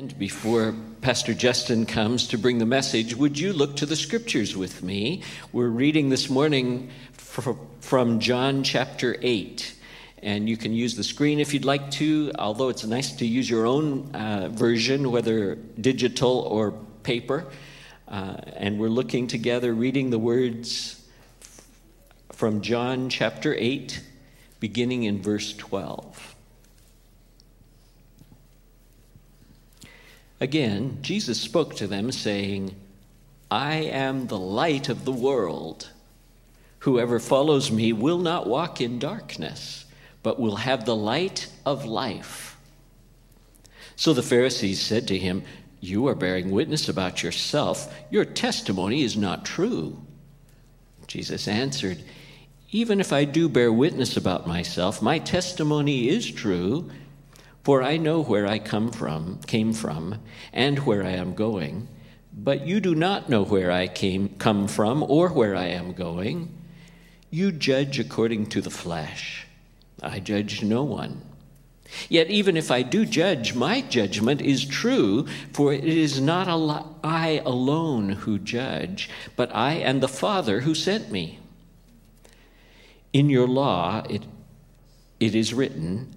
And before Pastor Justin comes to bring the message, would you look to the scriptures with me? We're reading this morning from John chapter 8. And you can use the screen if you'd like to, although it's nice to use your own uh, version, whether digital or paper. Uh, and we're looking together, reading the words from John chapter 8, beginning in verse 12. Again, Jesus spoke to them, saying, I am the light of the world. Whoever follows me will not walk in darkness, but will have the light of life. So the Pharisees said to him, You are bearing witness about yourself. Your testimony is not true. Jesus answered, Even if I do bear witness about myself, my testimony is true for I know where I come from, came from, and where I am going, but you do not know where I came come from or where I am going. You judge according to the flesh. I judge no one. Yet even if I do judge, my judgment is true, for it is not I alone who judge, but I and the Father who sent me. In your law it, it is written,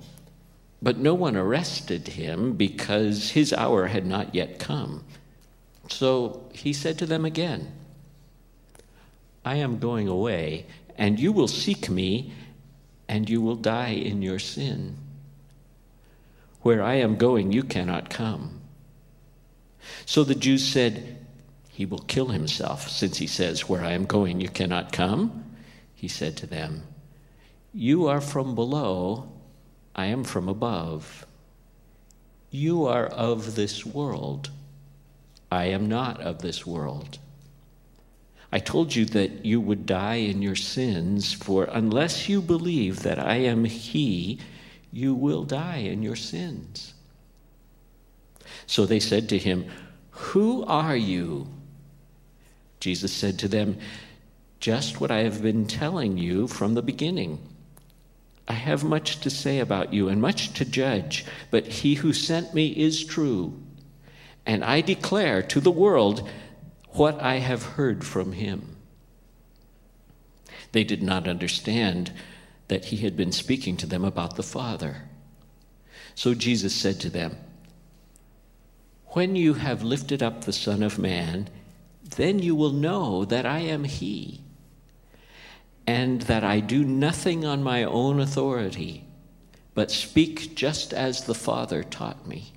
but no one arrested him because his hour had not yet come. So he said to them again, I am going away, and you will seek me, and you will die in your sin. Where I am going, you cannot come. So the Jews said, He will kill himself, since he says, Where I am going, you cannot come. He said to them, You are from below I am from above. You are of this world. I am not of this world. I told you that you would die in your sins, for unless you believe that I am He, you will die in your sins. So they said to him, Who are you? Jesus said to them, Just what I have been telling you from the beginning. I have much to say about you and much to judge, but he who sent me is true. And I declare to the world what I have heard from him. They did not understand that he had been speaking to them about the Father. So Jesus said to them, When you have lifted up the Son of Man, then you will know that I am he and that I do nothing on my own authority, but speak just as the Father taught me.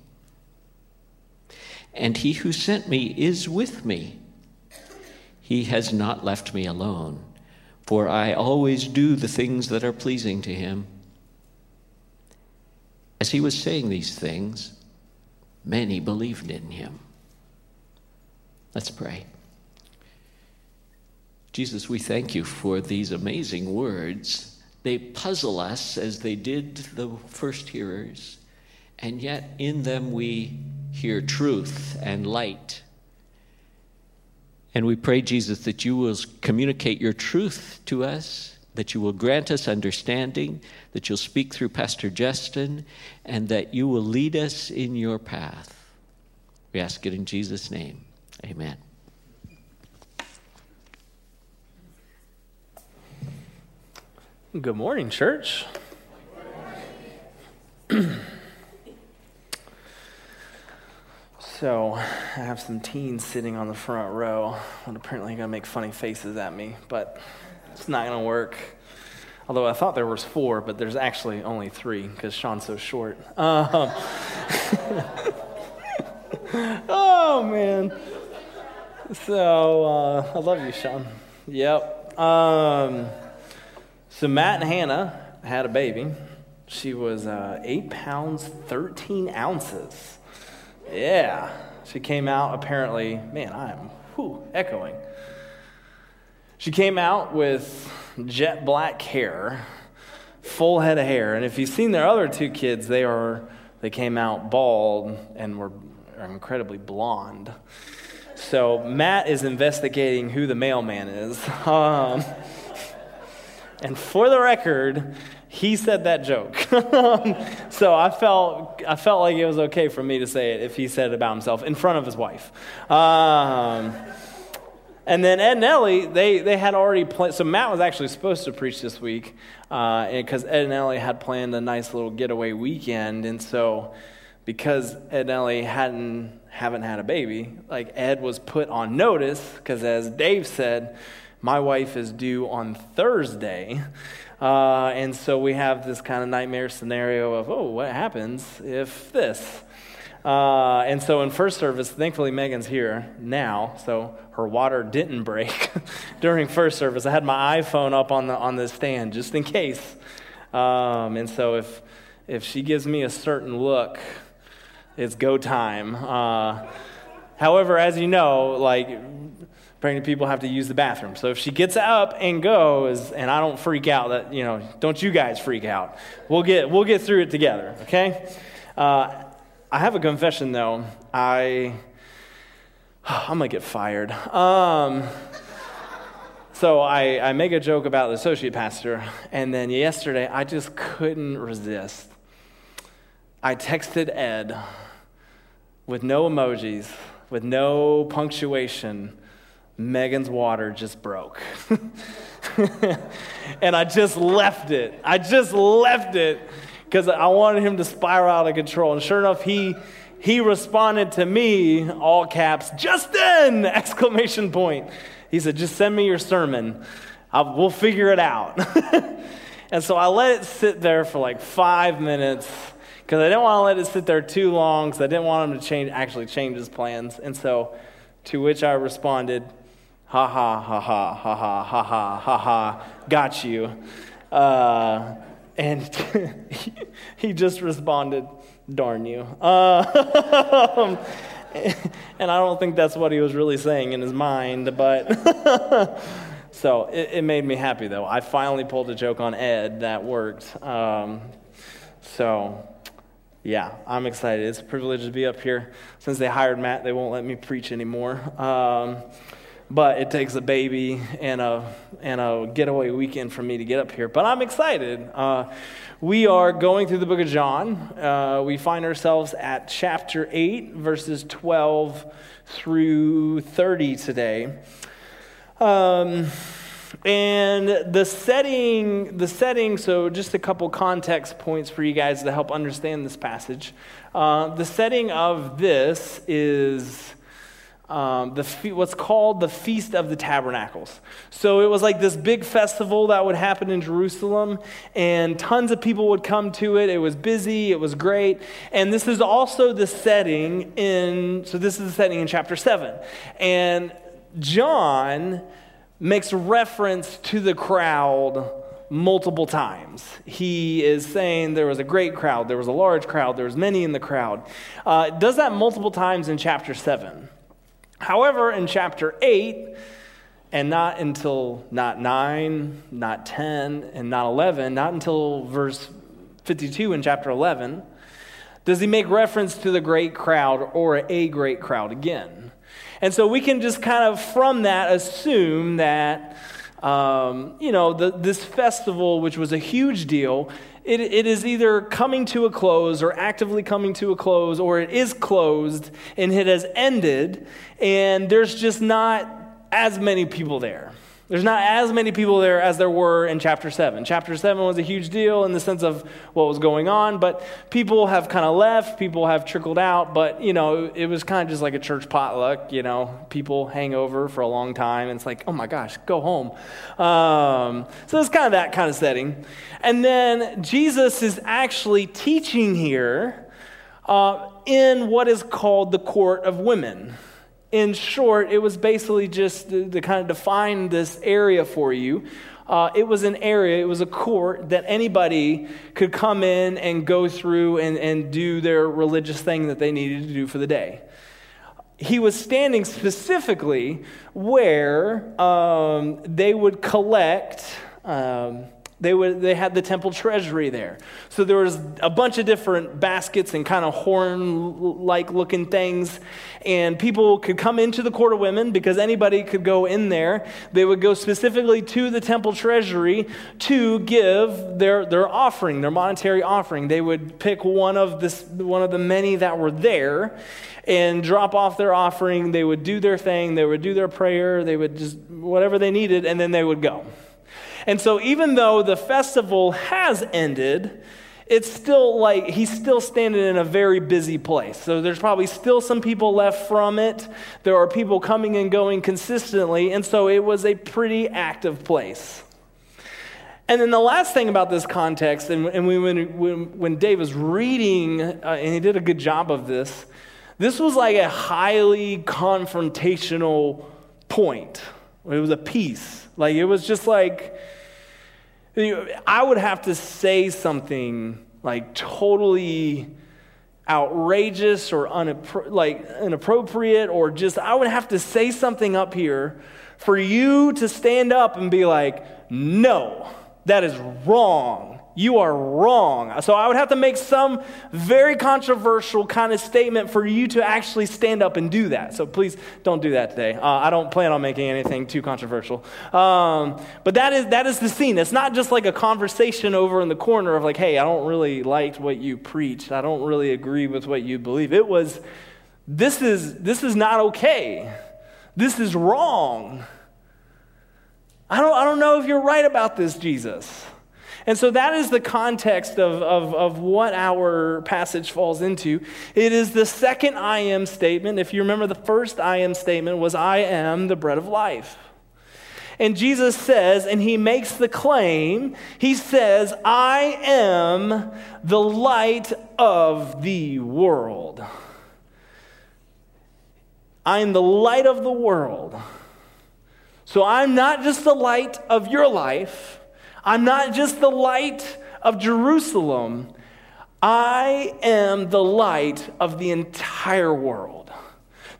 And he who sent me is with me. He has not left me alone, for I always do the things that are pleasing to him. As he was saying these things, many believed in him. Let's pray. Jesus, we thank you for these amazing words. They puzzle us as they did the first hearers, and yet in them we hear truth and light. And we pray, Jesus, that you will communicate your truth to us, that you will grant us understanding, that you'll speak through Pastor Justin, and that you will lead us in your path. We ask it in Jesus' name. Amen. Good morning, church. so, I have some teens sitting on the front row and apparently going to make funny faces at me, but it's not going to work. Although I thought there was four, but there's actually only three because Sean's so short. Um, oh man! So uh, I love you, Sean. Yep. Um, so Matt and Hannah had a baby. She was uh, eight pounds, 13 ounces. Yeah, She came out apparently, man, I am whew, echoing. She came out with jet black hair, full head of hair. And if you've seen their other two kids, they are they came out bald and were incredibly blonde. So Matt is investigating who the mailman is. Um, and for the record, he said that joke. so I felt, I felt like it was okay for me to say it if he said it about himself in front of his wife. Um, and then Ed and Ellie, they, they had already planned. So Matt was actually supposed to preach this week because uh, Ed and Ellie had planned a nice little getaway weekend. And so because Ed and Ellie hadn't, haven't had a baby, like Ed was put on notice because as Dave said, my wife is due on Thursday. Uh, and so we have this kind of nightmare scenario of, oh, what happens if this? Uh, and so in first service, thankfully Megan's here now, so her water didn't break during first service. I had my iPhone up on the on the stand just in case. Um, and so if if she gives me a certain look, it's go time. Uh, however, as you know, like pregnant people have to use the bathroom. So if she gets up and goes, and I don't freak out, that you know, don't you guys freak out. We'll get we'll get through it together. Okay. Uh, I have a confession though. I I'm gonna get fired. Um, so I, I make a joke about the associate pastor, and then yesterday I just couldn't resist. I texted Ed with no emojis, with no punctuation. Megan's water just broke. and I just left it. I just left it because I wanted him to spiral out of control. And sure enough, he he responded to me, all caps, Justin! Exclamation point. He said, just send me your sermon. I'll, we'll figure it out. and so I let it sit there for like five minutes because I didn't want to let it sit there too long because I didn't want him to change, actually change his plans. And so to which I responded, ha ha ha ha ha ha ha ha ha got you. Uh, and he, he just responded, darn you. Uh, and I don't think that's what he was really saying in his mind, but so it, it, made me happy though. I finally pulled a joke on Ed that worked. Um, so yeah, I'm excited. It's a privilege to be up here. Since they hired Matt, they won't let me preach anymore. Um, but it takes a baby and a, and a getaway weekend for me to get up here. But I'm excited. Uh, we are going through the book of John. Uh, we find ourselves at chapter 8, verses 12 through 30 today. Um, and the setting, the setting, so just a couple context points for you guys to help understand this passage. Uh, the setting of this is um, the what's called the Feast of the Tabernacles. So it was like this big festival that would happen in Jerusalem, and tons of people would come to it. It was busy, it was great. And this is also the setting in, so this is the setting in chapter 7. And John makes reference to the crowd multiple times. He is saying there was a great crowd, there was a large crowd, there was many in the crowd. Uh, does that multiple times in chapter 7. However, in chapter 8, and not until not 9, not 10, and not 11, not until verse 52 in chapter 11, does he make reference to the great crowd or a great crowd again. And so we can just kind of, from that, assume that, um, you know, the, this festival, which was a huge deal, it, it is either coming to a close or actively coming to a close, or it is closed and it has ended, and there's just not as many people there. There's not as many people there as there were in chapter 7. Chapter 7 was a huge deal in the sense of what was going on, but people have kind of left, people have trickled out, but, you know, it was kind of just like a church potluck, you know, people hang over for a long time, and it's like, oh my gosh, go home. Um, so it's kind of that kind of setting. And then Jesus is actually teaching here uh, in what is called the court of women in short, it was basically just to, to kind of define this area for you. Uh, it was an area, it was a court that anybody could come in and go through and, and do their religious thing that they needed to do for the day. he was standing specifically where um, they would collect. Um, they, would, they had the temple treasury there. So there was a bunch of different baskets and kind of horn like looking things. And people could come into the court of women because anybody could go in there. They would go specifically to the temple treasury to give their, their offering, their monetary offering. They would pick one of, this, one of the many that were there and drop off their offering. They would do their thing, they would do their prayer, they would just whatever they needed, and then they would go. And so, even though the festival has ended, it's still like he's still standing in a very busy place. So there's probably still some people left from it. There are people coming and going consistently. And so it was a pretty active place. And then the last thing about this context, and, and when, when, when Dave was reading, uh, and he did a good job of this, this was like a highly confrontational point. It was a piece. Like it was just like, I would have to say something like totally outrageous or unappro- like inappropriate or just I would have to say something up here for you to stand up and be like, "No, that is wrong." You are wrong. So I would have to make some very controversial kind of statement for you to actually stand up and do that. So please don't do that today. Uh, I don't plan on making anything too controversial. Um, but that is, that is the scene. It's not just like a conversation over in the corner of like, hey, I don't really like what you preach. I don't really agree with what you believe. It was, this is, this is not okay. This is wrong. I don't, I don't know if you're right about this, Jesus. And so that is the context of, of, of what our passage falls into. It is the second I am statement. If you remember, the first I am statement was, I am the bread of life. And Jesus says, and he makes the claim, he says, I am the light of the world. I am the light of the world. So I'm not just the light of your life. I'm not just the light of Jerusalem, I am the light of the entire world.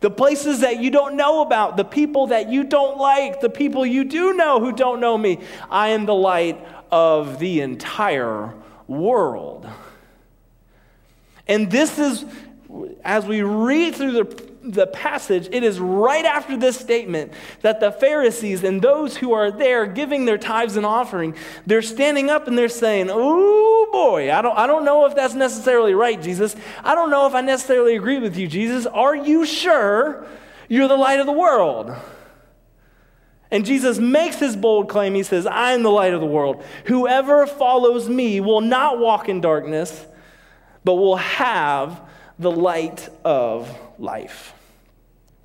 The places that you don't know about, the people that you don't like, the people you do know who don't know me, I am the light of the entire world. And this is, as we read through the the passage, it is right after this statement that the Pharisees and those who are there giving their tithes and offering, they're standing up and they're saying, Oh boy, I don't, I don't know if that's necessarily right, Jesus. I don't know if I necessarily agree with you, Jesus. Are you sure you're the light of the world? And Jesus makes his bold claim. He says, I am the light of the world. Whoever follows me will not walk in darkness, but will have the light of life.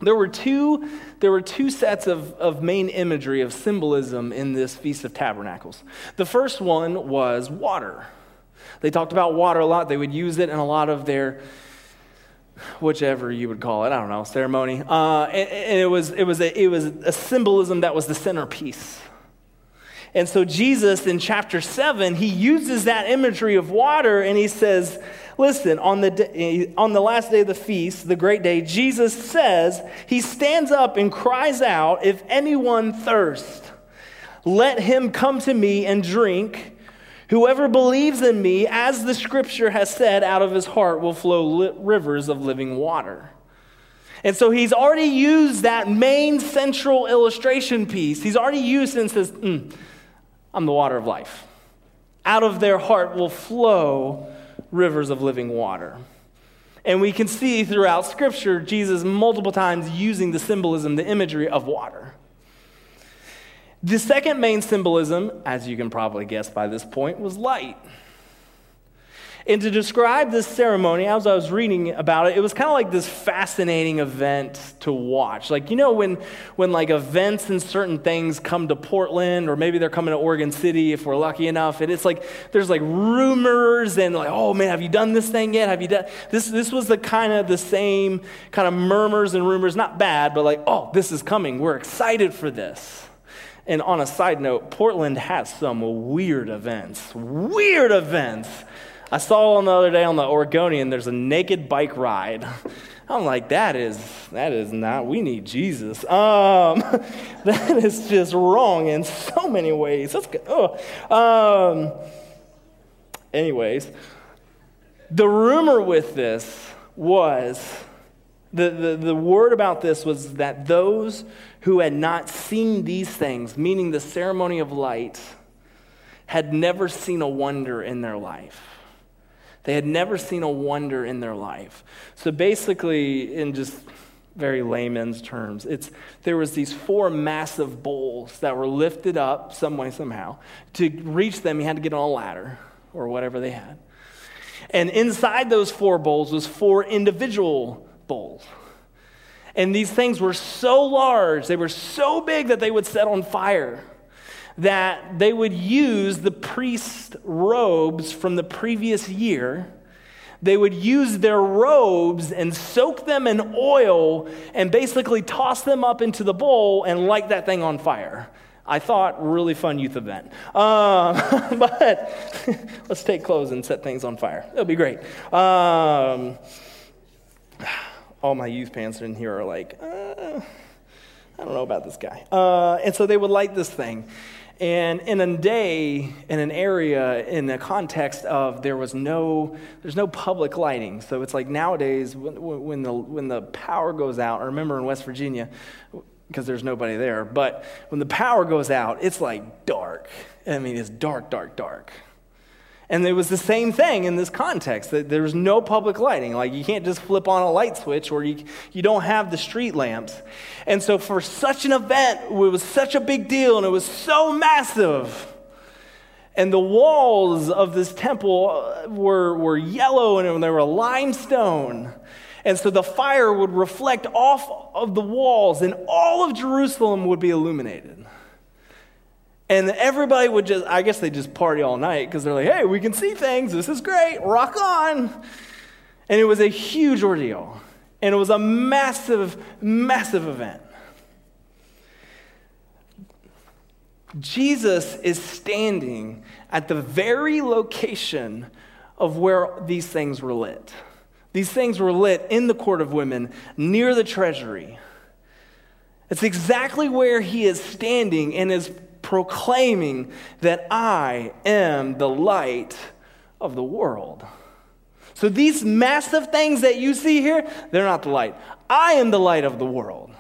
There were two, there were two sets of, of main imagery, of symbolism in this Feast of Tabernacles. The first one was water. They talked about water a lot. They would use it in a lot of their, whichever you would call it, I don't know, ceremony. Uh, and, and it, was, it, was a, it was a symbolism that was the centerpiece. And so Jesus in chapter 7, he uses that imagery of water and he says, Listen, on the, day, on the last day of the feast, the great day, Jesus says, He stands up and cries out, If anyone thirst, let him come to me and drink. Whoever believes in me, as the scripture has said, out of his heart will flow rivers of living water. And so he's already used that main central illustration piece. He's already used and says, mm, I'm the water of life. Out of their heart will flow rivers of living water. And we can see throughout Scripture Jesus multiple times using the symbolism, the imagery of water. The second main symbolism, as you can probably guess by this point, was light. And to describe this ceremony, as I was reading about it, it was kind of like this fascinating event to watch. Like, you know, when, when like events and certain things come to Portland, or maybe they're coming to Oregon City if we're lucky enough, and it's like there's like rumors and like, oh man, have you done this thing yet? Have you done this? This was the kind of the same kind of murmurs and rumors, not bad, but like, oh, this is coming. We're excited for this. And on a side note, Portland has some weird events. Weird events I saw on the other day on the Oregonian, there's a naked bike ride. I'm like, that is, that is not, we need Jesus. Um, that is just wrong in so many ways. Let's go. Oh. Um, anyways, the rumor with this was, the, the, the word about this was that those who had not seen these things, meaning the ceremony of light, had never seen a wonder in their life. They had never seen a wonder in their life. So basically, in just very layman's terms, it's there was these four massive bowls that were lifted up some way somehow. To reach them, you had to get on a ladder or whatever they had. And inside those four bowls was four individual bowls. And these things were so large, they were so big that they would set on fire that they would use the priest's robes from the previous year. They would use their robes and soak them in oil and basically toss them up into the bowl and light that thing on fire. I thought, really fun youth event. Uh, but let's take clothes and set things on fire. It'll be great. Um, all my youth pants in here are like, uh, I don't know about this guy. Uh, and so they would light this thing. And in a day, in an area, in the context of there was no, there's no public lighting. So it's like nowadays when, when, the, when the power goes out, I remember in West Virginia, because there's nobody there, but when the power goes out, it's like dark. I mean, it's dark, dark, dark. And it was the same thing in this context that there was no public lighting. Like you can't just flip on a light switch or you, you don't have the street lamps. And so, for such an event, it was such a big deal and it was so massive. And the walls of this temple uh, were, were yellow and they were limestone. And so the fire would reflect off of the walls, and all of Jerusalem would be illuminated. And everybody would just, I guess they just party all night because they're like, hey, we can see things. This is great. Rock on. And it was a huge ordeal. And it was a massive, massive event. Jesus is standing at the very location of where these things were lit. These things were lit in the court of women near the treasury. It's exactly where he is standing and is proclaiming that I am the light of the world. So these massive things that you see here, they're not the light. I am the light of the world.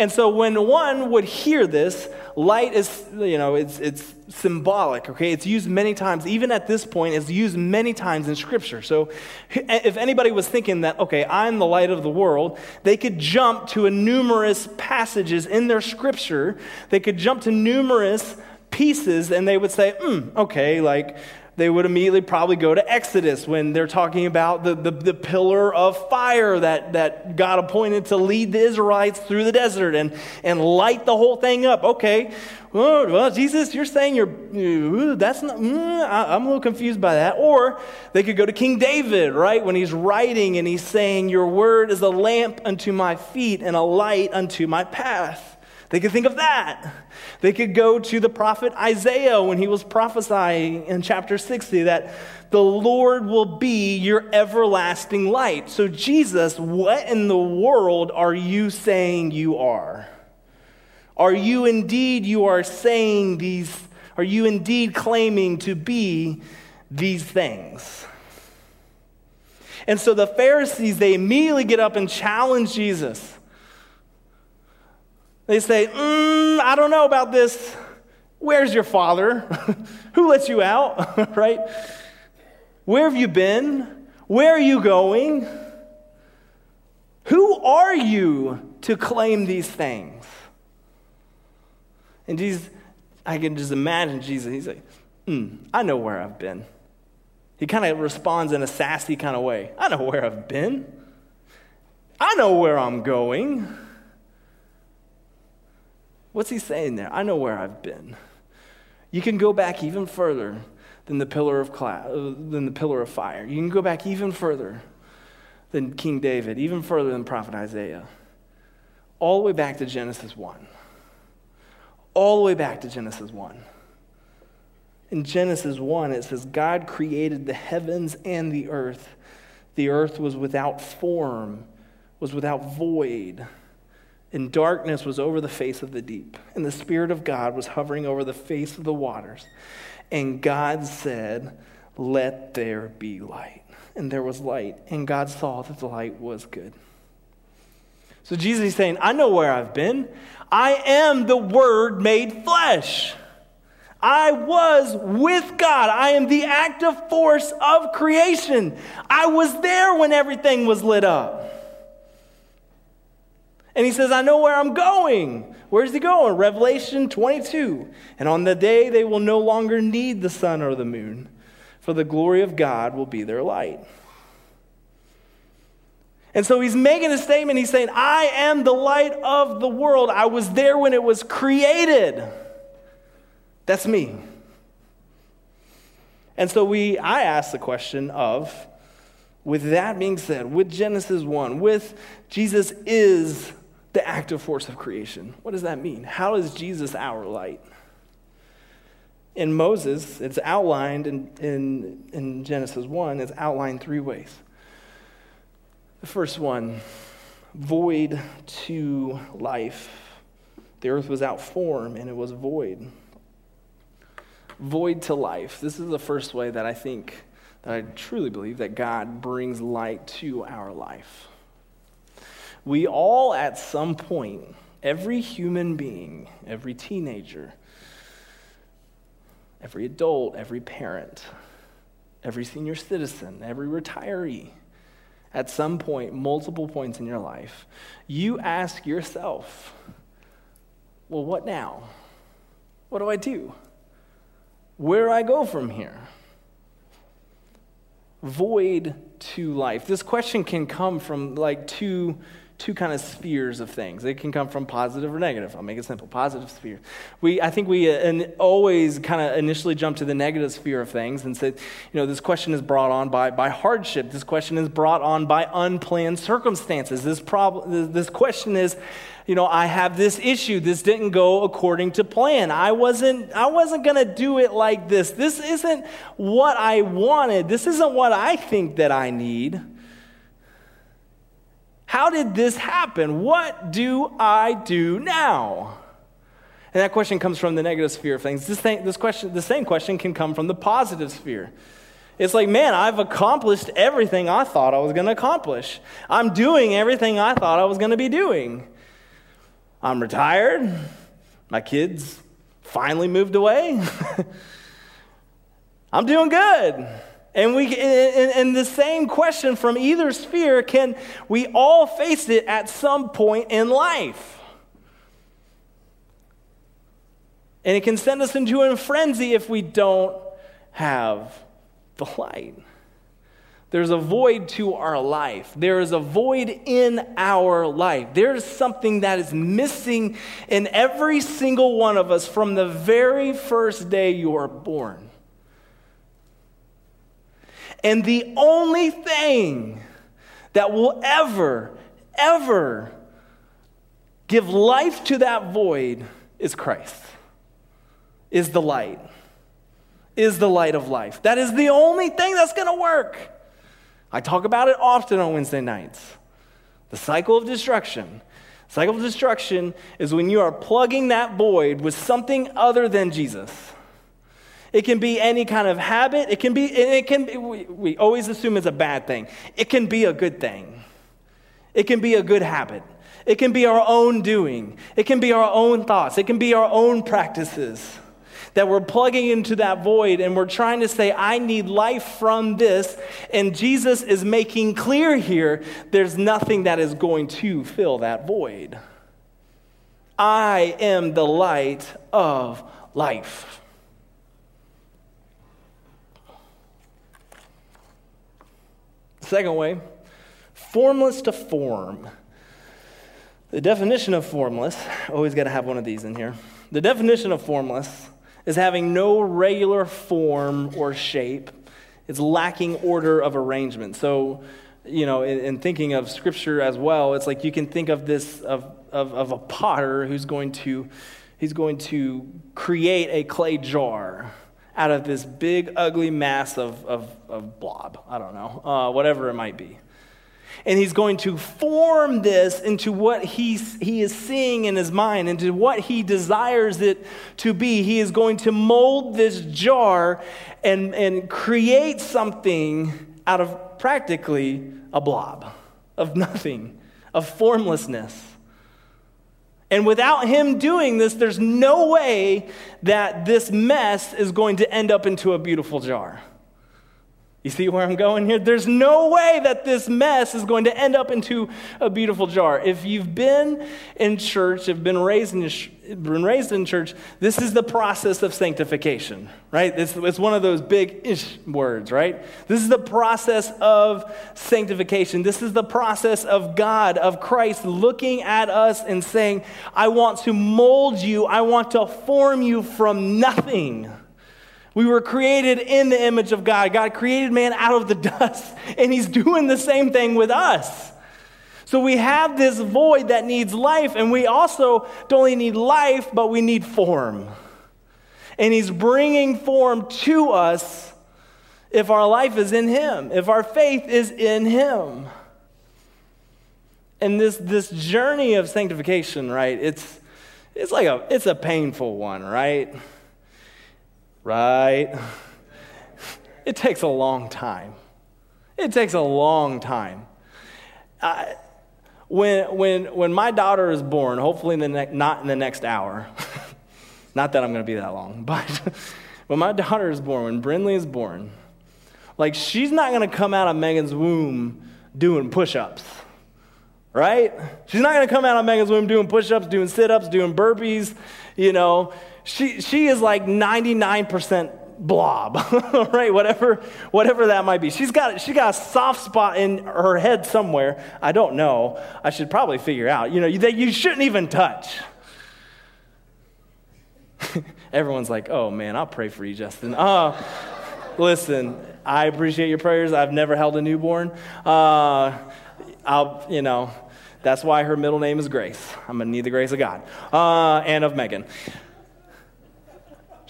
And so when one would hear this, light is, you know, it's, it's symbolic, okay? It's used many times. Even at this point, it's used many times in Scripture. So if anybody was thinking that, okay, I'm the light of the world, they could jump to a numerous passages in their Scripture. They could jump to numerous pieces and they would say, hmm, okay, like they would immediately probably go to Exodus when they're talking about the, the, the, pillar of fire that, that God appointed to lead the Israelites through the desert and, and light the whole thing up. Okay, well, Jesus, you're saying you're, that's not, mm, I, I'm a little confused by that. Or they could go to King David, right, when he's writing and he's saying, Your word is a lamp unto my feet and a light unto my path. They could think of that. They could go to the prophet Isaiah when he was prophesying in chapter 60 that the Lord will be your everlasting light. So, Jesus, what in the world are you saying you are? Are you indeed, you are saying these, are you indeed claiming to be these things? And so the Pharisees, they immediately get up and challenge Jesus. They say, mm, I don't know about this. Where's your father? Who lets you out? right? Where have you been? Where are you going? Who are you to claim these things? And Jesus, I can just imagine Jesus. He's like, mm, I know where I've been. He kind of responds in a sassy kind of way. I know where I've been. I know where I'm going. What's he saying there? I know where I've been. You can go back even further than the pillar of cloud, uh, than the pillar of fire. You can go back even further than King David, even further than prophet Isaiah. All the way back to Genesis 1. All the way back to Genesis 1. In Genesis 1, it says, God created the heavens and the earth. The earth was without form was without void, and darkness was over the face of the deep, and the Spirit of God was hovering over the face of the waters. And God said, Let there be light. And there was light, and God saw that the light was good. So Jesus is saying, I know where I've been. I am the Word made flesh. I was with God. I am the active force of creation. I was there when everything was lit up. And he says, I know where I'm going. Where's he going? Revelation 22. And on the day they will no longer need the sun or the moon, for the glory of God will be their light. And so he's making a statement. He's saying, I am the light of the world. I was there when it was created. That's me. And so we I ask the question of with that being said, with Genesis 1, with Jesus is the active force of creation. What does that mean? How is Jesus our light? In Moses, it's outlined in, in, in Genesis 1, it's outlined three ways. The first one, void to life. The earth was out form and it was void. Void to life. This is the first way that I think, that I truly believe that God brings light to our life. We all, at some point, every human being, every teenager, every adult, every parent, every senior citizen, every retiree, at some point, multiple points in your life, you ask yourself, well, what now? What do I do? Where do I go from here? Void to life. This question can come from like two two kind of spheres of things. It can come from positive or negative. I'll make it simple. Positive sphere. We, I think we uh, always kind of initially jump to the negative sphere of things and say, you know, this question is brought on by, by hardship. This question is brought on by unplanned circumstances. This problem, this question is, you know, I have this issue. This didn't go according to plan. I wasn't, I wasn't going to do it like this. This isn't what I wanted. This isn't what I think that I need. How did this happen? What do I do now? And that question comes from the negative sphere of things. This, thing, this question, the same question can come from the positive sphere. It's like, man, I've accomplished everything I thought I was going to accomplish. I'm doing everything I thought I was going to be doing. I'm retired. My kids finally moved away. I'm doing good. And we in the same question from either sphere can we all face it at some point in life. And it can send us into a frenzy if we don't have the light. There's a void to our life. There is a void in our life. There's something that is missing in every single one of us from the very first day you are born. And the only thing that will ever, ever give life to that void is Christ, is the light, is the light of life. That is the only thing that's going to work. I talk about it often on Wednesday nights. The cycle of destruction. Cycle of destruction is when you are plugging that void with something other than Jesus. It can be any kind of habit. It can be, it can be, we, we always assume it's a bad thing. It can be a good thing. It can be a good habit. It can be our own doing. It can be our own thoughts. It can be our own practices that we're plugging into that void and we're trying to say, I need life from this. And Jesus is making clear here there's nothing that is going to fill that void. I am the light of life. Second way, formless to form. The definition of formless, always got to have one of these in here. The definition of formless is having no regular form or shape. It's lacking order of arrangement. So, you know, in, in, thinking of scripture as well, it's like you can think of this of, of, of a potter who's going to he's going to create a clay jar out of this big, ugly mass of, of, of blob. I don't know, uh, whatever it might be. And he's going to form this into what he's, he is seeing in his mind, into what he desires it to be. He is going to mold this jar and, and create something out of practically a blob of nothing, of formlessness. And without him doing this, there's no way that this mess is going to end up into a beautiful jar. You see where I'm going here? There's no way that this mess is going to end up into a beautiful jar. If you've been in church, have been raised in, been raised in church, this is the process of sanctification, right? It's, it's one of those big ish words, right? This is the process of sanctification. This is the process of God, of Christ looking at us and saying, I want to mold you, I want to form you from nothing. We were created in the image of God. God created man out of the dust, and He's doing the same thing with us. So we have this void that needs life, and we also don't only need life, but we need form. And He's bringing form to us if our life is in Him, if our faith is in Him. And this, this journey of sanctification, right? It's, it's like a, it's a painful one, right? Right? It takes a long time. It takes a long time. I, when, when, when my daughter is born, hopefully in the ne- not in the next hour, not that I'm going to be that long, but when my daughter is born, when Brinley is born, like she's not going to come out of Megan's womb doing push ups, right? She's not going to come out of Megan's womb doing push ups, doing sit ups, doing burpees, you know she, she is like 99% blob, right? Whatever, whatever that might be. She's got, she got a soft spot in her head somewhere. I don't know. I should probably figure out, you know, that you shouldn't even touch. Everyone's like, oh man, I'll pray for you, Justin. Uh, listen, I appreciate your prayers. I've never held a newborn. Uh, I'll, you know, that's why her middle name is Grace. I'm going to need the grace of God uh, and of Megan.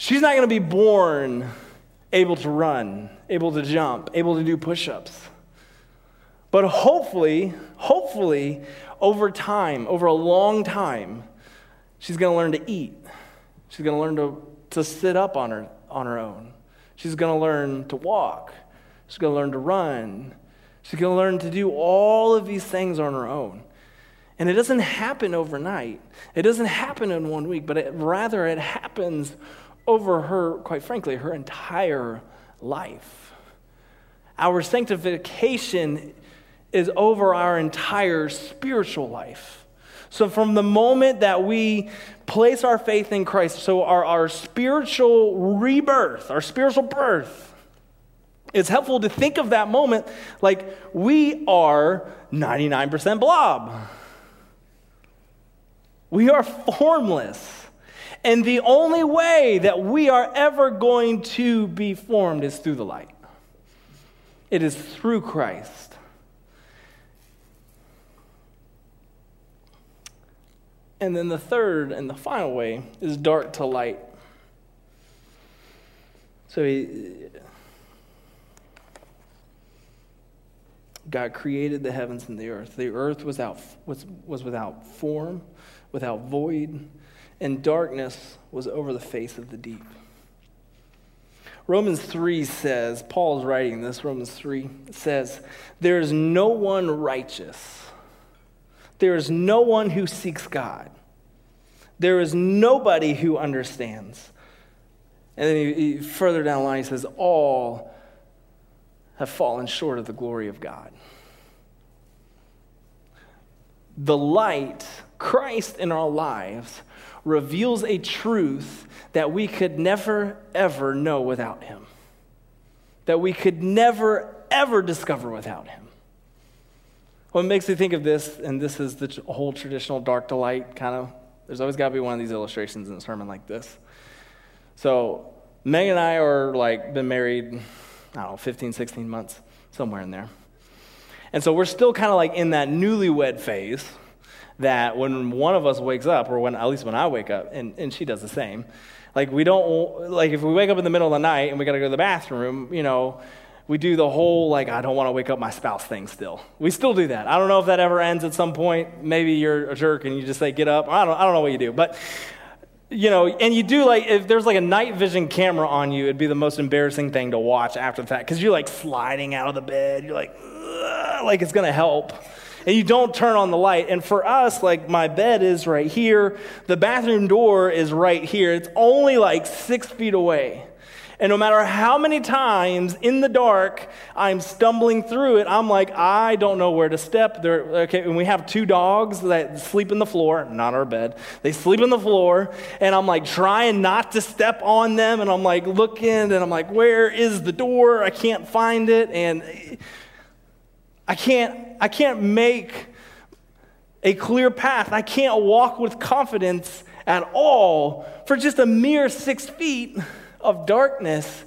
She's not going to be born able to run, able to jump, able to do push ups. But hopefully, hopefully, over time, over a long time, she's going to learn to eat. She's going to learn to, to sit up on her, on her own. She's going to learn to walk. She's going to learn to run. She's going to learn to do all of these things on her own. And it doesn't happen overnight. It doesn't happen in one week, but it, rather it happens over her, quite frankly, her entire life. Our sanctification is over our entire spiritual life. So, from the moment that we place our faith in Christ, so our, our spiritual rebirth, our spiritual birth, it's helpful to think of that moment like we are 99% blob. We are formless. And the only way that we are ever going to be formed is through the light. It is through Christ. And then the third and the final way is dark to light. So he, God created the heavens and the earth. The earth was, out, was, was without form, without void, and darkness was over the face of the deep. Romans 3 says, Paul is writing this, Romans 3 says, There is no one righteous. There is no one who seeks God. There is nobody who understands. And then he, he, further down the line, he says, All have fallen short of the glory of God. The light, Christ in our lives, reveals a truth that we could never, ever know without him, that we could never, ever discover without him. What makes me think of this, and this is the whole traditional dark to light kind of, there's always got to be one of these illustrations in a sermon like this. So, Meg and I are like, been married, I don't know, 15, 16 months, somewhere in there. And so we're still kind of like in that newlywed phase that when one of us wakes up, or when at least when I wake up, and, and she does the same, like we don't like if we wake up in the middle of the night and we got to go to the bathroom, you know, we do the whole, like, I don't want to wake up my spouse thing still. We still do that. I don't know if that ever ends at some point. Maybe you're a jerk and you just say, get up. I don't, I don't know what you do. But, you know, and you do like, if there's like a night vision camera on you, it'd be the most embarrassing thing to watch after the fact because you're like sliding out of the bed. You're like, like it's to help and you don't turn on the light. And for us, like my bed is right here, the bathroom door is right here. It's only like six feet away. And no matter how many times in the dark I'm stumbling through it, I'm like, I don't know where to step. There, okay, and we have two dogs that sleep in the floor, not our bed. They sleep in the floor, and I'm like trying not to step on them, and I'm like looking, and I'm like, where is the door? I can't find it, and I can't, I can't make a clear path. I can't walk with confidence at all for just a mere six feet of darkness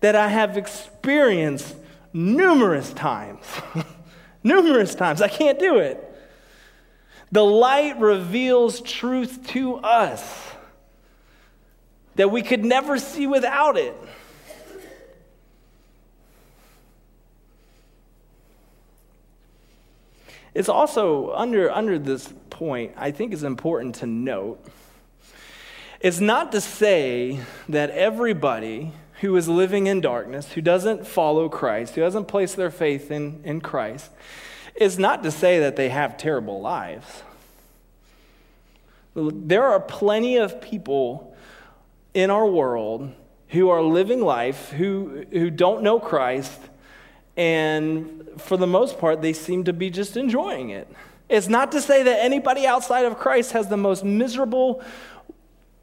that I have experienced numerous times. numerous times. I can't do it. The light reveals truth to us that we could never see without it. It's also under, under this point, I think it's important to note it's not to say that everybody who is living in darkness, who doesn't follow Christ, who doesn't place their faith in, in Christ, is not to say that they have terrible lives. There are plenty of people in our world who are living life, who, who don't know Christ, and for the most part, they seem to be just enjoying it. It's not to say that anybody outside of Christ has the most miserable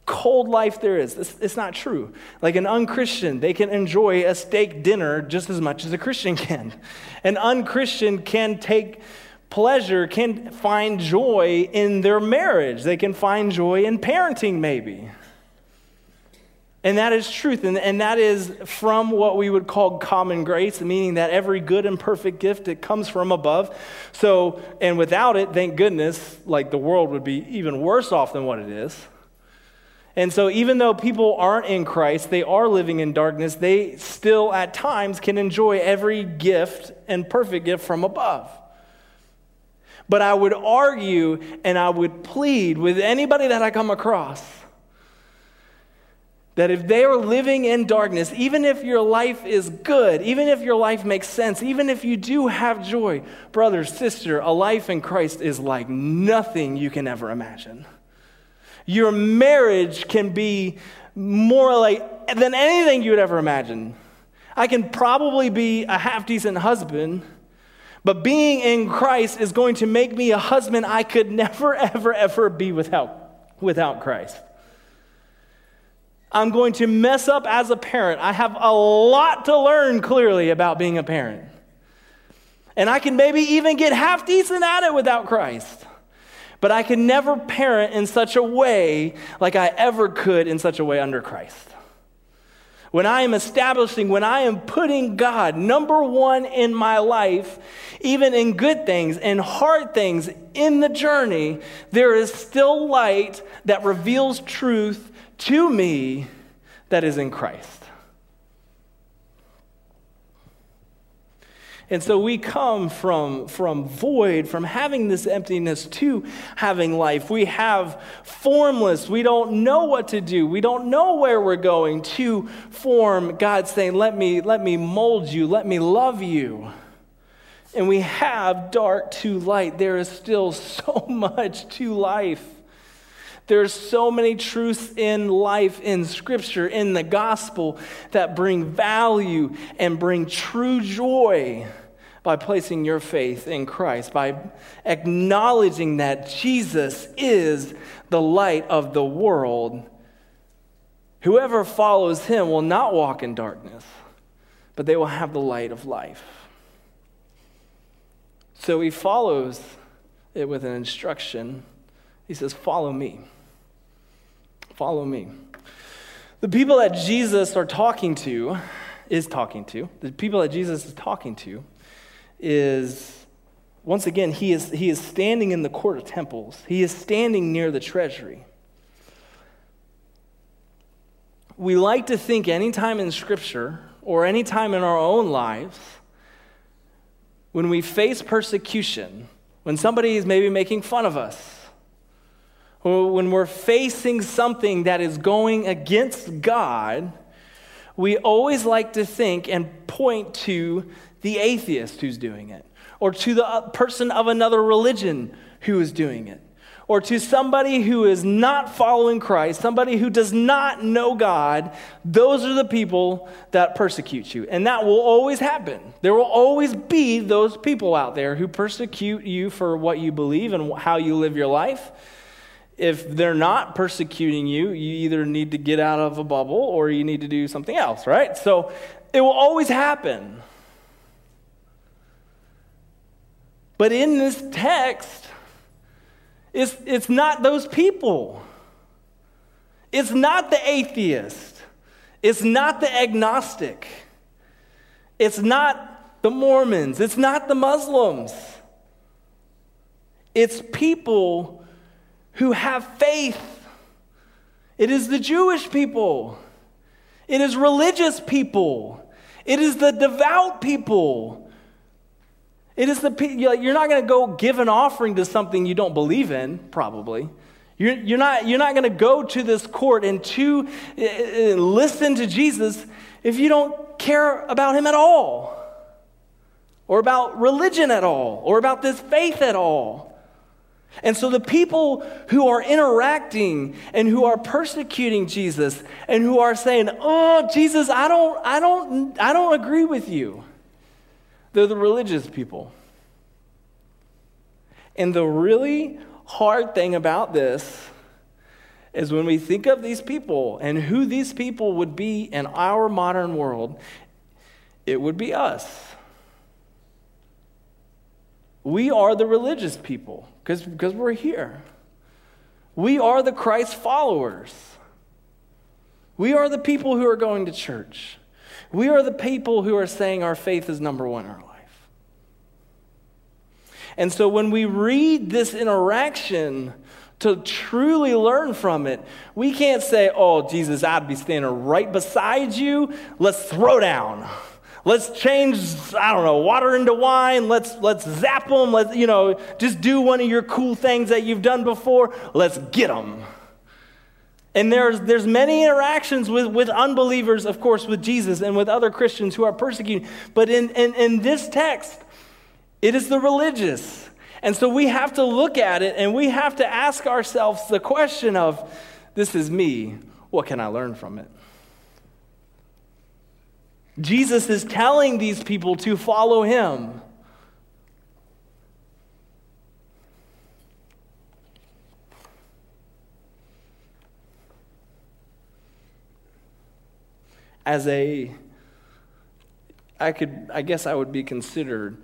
cold life there is. It's, it's, not true. Like an unchristian, they can enjoy a steak dinner just as much as a Christian can. An unchristian can take pleasure, can find joy in their marriage. They can find joy in parenting, maybe. And that is truth. And, and that is from what we would call common grace, meaning that every good and perfect gift it comes from above. So, and without it, thank goodness, like the world would be even worse off than what it is. And so, even though people aren't in Christ, they are living in darkness, they still at times can enjoy every gift and perfect gift from above. But I would argue and I would plead with anybody that I come across that if they are living in darkness, even if your life is good, even if your life makes sense, even if you do have joy, brother, sister, a life in Christ is like nothing you can ever imagine. Your marriage can be more like than anything you would ever imagine. I can probably be a half decent husband, but being in Christ is going to make me a husband I could never, ever, ever be without, without Christ. I'm going to mess up as a parent. I have a lot to learn clearly about being a parent. And I can maybe even get half decent at it without Christ. But I can never parent in such a way like I ever could in such a way under Christ. When I am establishing, when I am putting God number one in my life, even in good things and hard things in the journey, there is still light that reveals truth to me that is in Christ. And so we come from, from void, from having this emptiness to having life. We have formless, we don't know what to do, we don't know where we're going to form God saying, Let me, let me mold you, let me love you. And we have dark to light. There is still so much to life. There's so many truths in life, in Scripture, in the gospel that bring value and bring true joy by placing your faith in Christ, by acknowledging that Jesus is the light of the world. Whoever follows him will not walk in darkness, but they will have the light of life. So he follows it with an instruction. He says, Follow me. Follow me. The people that Jesus are talking to, is talking to, the people that Jesus is talking to, is once again, he is, he is standing in the court of temples, he is standing near the treasury. We like to think anytime in Scripture or any time in our own lives, when we face persecution, when somebody is maybe making fun of us, when we're facing something that is going against God, we always like to think and point to the atheist who's doing it, or to the uh, person of another religion who is doing it, or to somebody who is not following Christ, somebody who does not know God. Those are the people that persecute you. And that will always happen. There will always be those people out there who persecute you for what you believe and how you live your life if they're not persecuting you, you either need to get out of a bubble or you need to do something else, right? So it will always happen. But in this text, it's, it's not those people. It's not the atheist. It's not the agnostic. It's not the Mormons. It's not the Muslims. It's people who have faith. It is the Jewish people. It is religious people. It is the devout people. It is the you're not going to go give an offering to something you don't believe in, probably. You're, you're not, you're not going to go to this court and to uh, listen to Jesus if you don't care about him at all, or about religion at all, or about this faith at all. And so the people who are interacting and who are persecuting Jesus and who are saying, "Oh, Jesus, I don't I don't I don't agree with you." They're the religious people. And the really hard thing about this is when we think of these people and who these people would be in our modern world, it would be us. We are the religious people because we're here. We are the Christ followers. We are the people who are going to church. We are the people who are saying our faith is number one in our life. And so when we read this interaction to truly learn from it, we can't say, oh, Jesus, I'd be standing right beside you. Let's throw down. Let's change, I don't know, water into wine. Let's, let's zap them. Let's, you know, just do one of your cool things that you've done before. Let's get them. And there's, there's many interactions with, with unbelievers, of course, with Jesus and with other Christians who are persecuted. But in, in, in this text, it is the religious. And so we have to look at it and we have to ask ourselves the question of, this is me. What can I learn from it? Jesus is telling these people to follow him. As a, I could, I guess I would be considered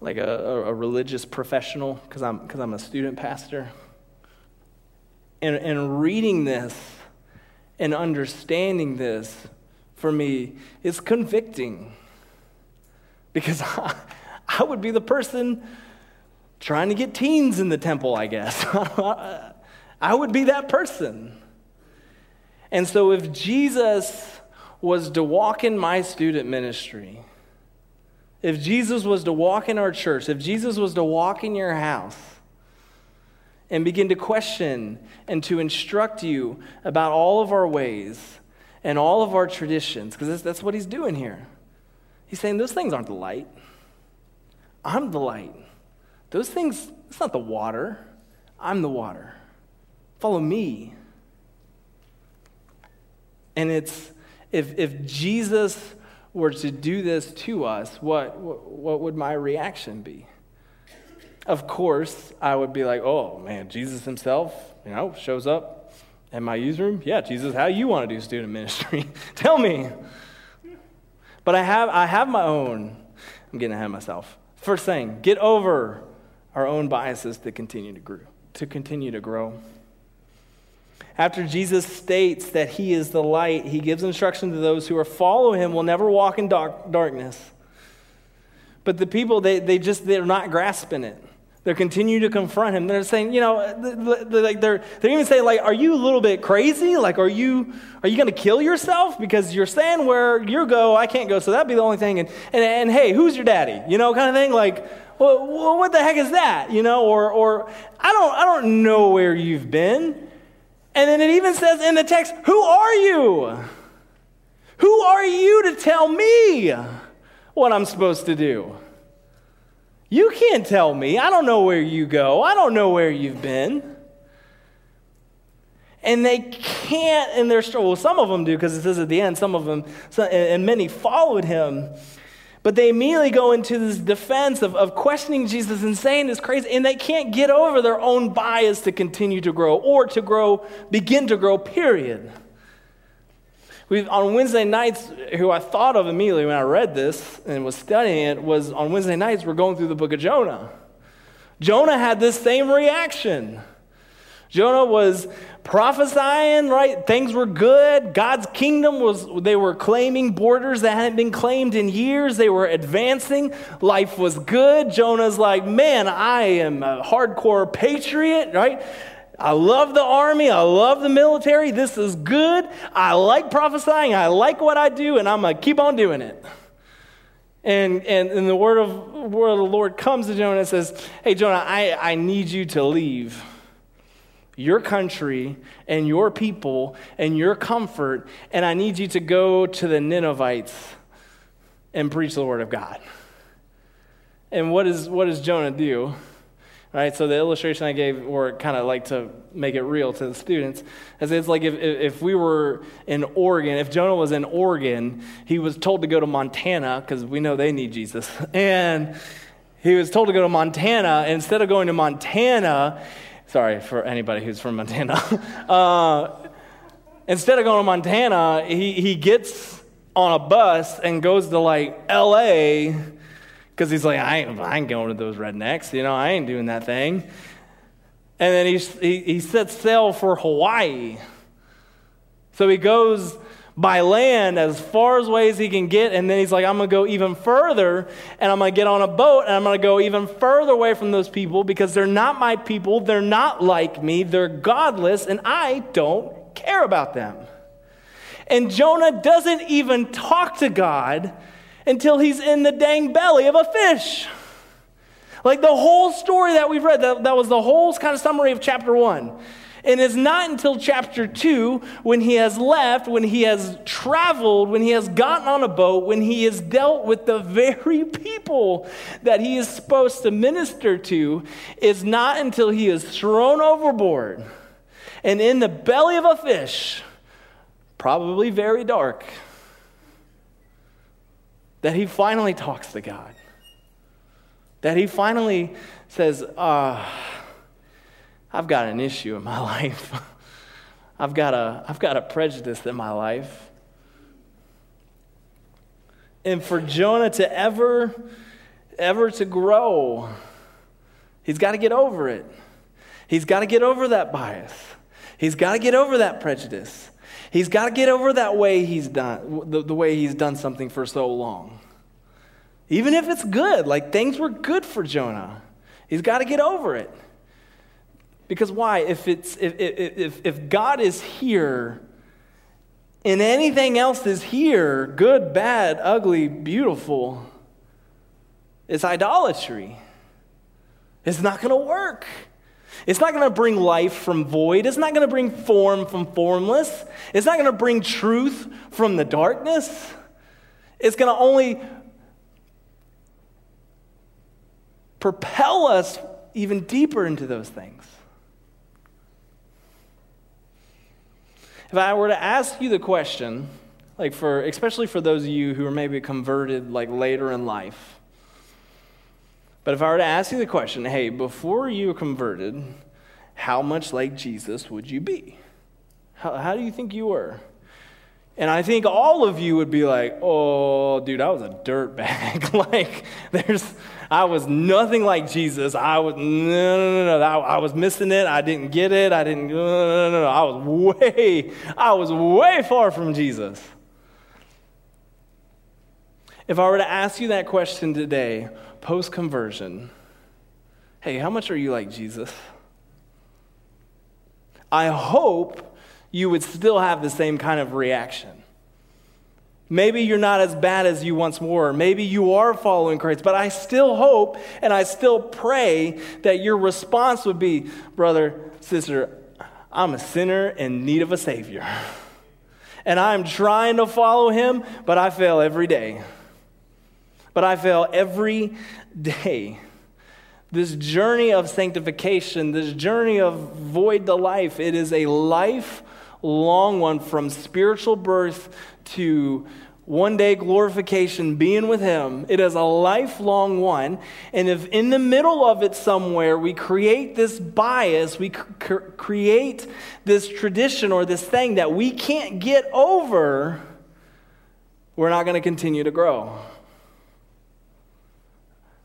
like a, a religious professional because I'm, cause I'm a student pastor. And, and reading this and understanding this for me is convicting because I, I would be the person trying to get teens in the temple, I guess. I would be that person. And so if Jesus was to walk in my student ministry, if Jesus was to walk in our church, if Jesus was to walk in your house and begin to question and to instruct you about all of our ways, and all of our traditions, because that's, what he's doing here. He's saying those things aren't the light. I'm the light. Those things, it's not the water. I'm the water. Follow me. And it's, if, if Jesus were to do this to us, what, what would my reaction be? Of course, I would be like, oh man, Jesus himself, you know, shows up, in my youth room? Yeah, Jesus, how you want to do student ministry? Tell me. But I have, I have my own. I'm getting ahead of myself. First thing, get over our own biases to continue to grow. To continue to grow. After Jesus states that he is the light, he gives instruction to those who are follow him will never walk in dark, darkness. But the people, they, they just, they're not grasping it. They're continuing to confront him. They're saying, you know, like they're, they're even saying, like, are you a little bit crazy? Like, are you are you going to kill yourself because you're saying where you go, I can't go, so that'd be the only thing. And, and, and hey, who's your daddy? You know, kind of thing. Like, well, what the heck is that? You know, or or I don't I don't know where you've been. And then it even says in the text, who are you? Who are you to tell me what I'm supposed to do? You can't tell me. I don't know where you go. I don't know where you've been. And they can't in their story. Well, some of them do because it says at the end, some of them, and many followed him. But they immediately go into this defense of, of questioning Jesus and saying it's crazy, and they can't get over their own bias to continue to grow or to grow, begin to grow, period. We've, on Wednesday nights, who I thought of immediately when I read this and was studying it was on Wednesday nights, we're going through the book of Jonah. Jonah had this same reaction. Jonah was prophesying, right? Things were good. God's kingdom was, they were claiming borders that hadn't been claimed in years. They were advancing. Life was good. Jonah's like, man, I am a hardcore patriot, right? I love the army. I love the military. This is good. I like prophesying. I like what I do, and I'm going to keep on doing it. And, and, and the word of, word of the Lord comes to Jonah and says, Hey, Jonah, I, I need you to leave your country and your people and your comfort, and I need you to go to the Ninevites and preach the word of God. And what, is, what does Jonah do? Right? So the illustration I gave, or kind of like to make it real to the students, is it's like if, if we were in Oregon, if Jonah was in Oregon, he was told to go to Montana because we know they need Jesus, and he was told to go to Montana. And instead of going to Montana, sorry for anybody who's from Montana, uh, instead of going to Montana, he, he gets on a bus and goes to like L.A because he's like, I ain't, I ain't going to those rednecks. You know, I ain't doing that thing. And then he, he, he sets sail for Hawaii. So he goes by land as far as ways he can get. And then he's like, I'm going to go even further and I'm going to get on a boat and I'm going to go even further away from those people because they're not my people. They're not like me. They're godless and I don't care about them. And Jonah doesn't even talk to God until he's in the dang belly of a fish. Like the whole story that we've read, that, that was the whole kind of summary of chapter one. And it's not until chapter two, when he has left, when he has traveled, when he has gotten on a boat, when he has dealt with the very people that he is supposed to minister to, is not until he is thrown overboard and in the belly of a fish, probably very dark that he finally talks to God. That he finally says, uh, I've got an issue in my life. I've got, a, I've got a prejudice in my life. And for Jonah to ever, ever to grow, he's got to get over it. He's got to get over that bias. He's got to get over that prejudice. He's got to get over that way he's done, the, the way he's done something for so long. Even if it's good, like things were good for Jonah, he's got to get over it. Because why? If, it's, if, if, if God is here and anything else is here, good, bad, ugly, beautiful, it's idolatry. It's not going to work. It's not going to bring life from void. It's not going to bring form from formless. It's not going to bring truth from the darkness. It's going to only propel us even deeper into those things. If I were to ask you the question, like for especially for those of you who are maybe converted like later in life, but if I were to ask you the question, hey, before you were converted, how much like Jesus would you be? How, how do you think you were? And I think all of you would be like, oh, dude, I was a dirt bag. like, there's, I was nothing like Jesus. I was, no, no, no, no. I, I, was missing it. I didn't get it. I didn't, no, no, no, no. I was way, I was way far from Jesus. If I were to ask you that question today, post conversion, Hey, how much are you like Jesus? I hope you would still have the same kind of reaction. Maybe you're not as bad as you once were. Maybe you are following Christ, but I still hope and I still pray that your response would be, brother, sister, I'm a sinner in need of a Savior. And I'm trying to follow Him, but I fail every day. But I fail every day. This journey of sanctification, this journey of void to life, it is a lifelong one from spiritual birth to one day glorification, being with Him. It is a lifelong one. And if in the middle of it somewhere we create this bias, we cr- create this tradition or this thing that we can't get over, we're not going to continue to grow.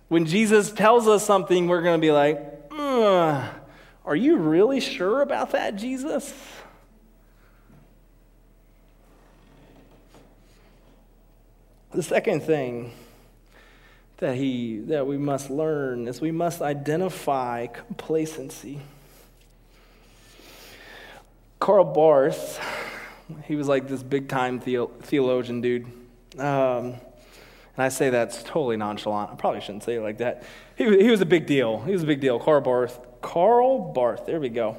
When Jesus tells us something, we're going to be like, are you really sure about that, Jesus? The second thing that, he, that we must learn is we must identify complacency. Karl Barth, he was like this big time theologian dude. Um, and I say that's totally nonchalant. I probably shouldn't say it like that. He, he was a big deal. He was a big deal. Karl Barth. Karl Barth, there we go.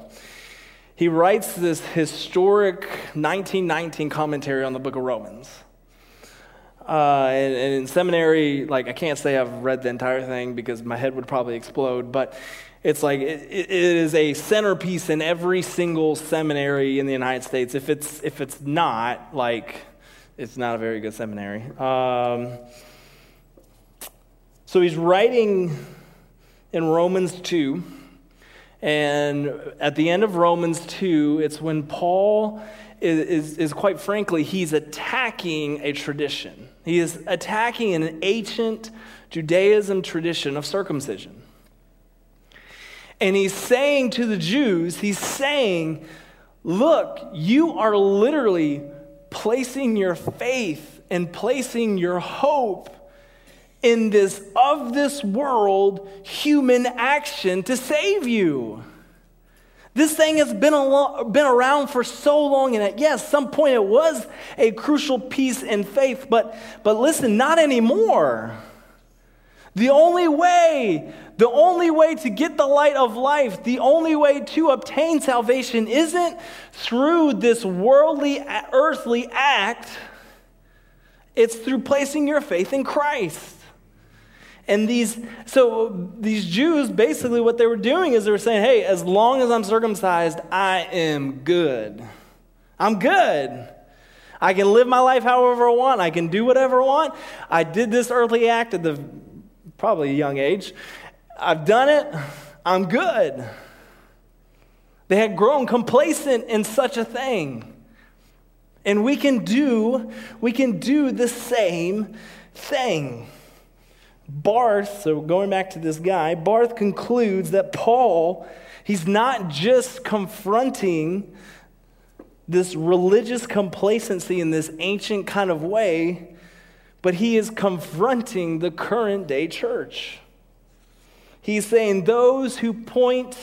He writes this historic 1919 commentary on the book of Romans. Uh, and, and, in seminary, like I can't say I've read the entire thing because my head would probably explode, but it's like it, it is a centerpiece in every single seminary in the United States. If it's if it's not, like it's not a very good seminary. Um, so he's writing in Romans 2. And at the end of Romans 2, it's when Paul is, is, is, quite frankly, he's attacking a tradition. He is attacking an ancient Judaism tradition of circumcision. And he's saying to the Jews, he's saying, look, you are literally placing your faith and placing your hope in this of this world human action to save you. This thing has been, lo- been around for so long, and at yes, some point it was a crucial piece in faith, but, but listen, not anymore. The only way, the only way to get the light of life, the only way to obtain salvation isn't through this worldly, earthly act, it's through placing your faith in Christ. And these, so these Jews, basically what they were doing is they were saying, hey, as long as I'm circumcised, I am good. I'm good. I can live my life however I want. I can do whatever I want. I did this earthly act at the probably a young age. I've done it. I'm good. They had grown complacent in such a thing. And we can do we can do the same thing. Barth, so going back to this guy, Barth concludes that Paul, he's not just confronting this religious complacency in this ancient kind of way, but he is confronting the current day church. He's saying those who point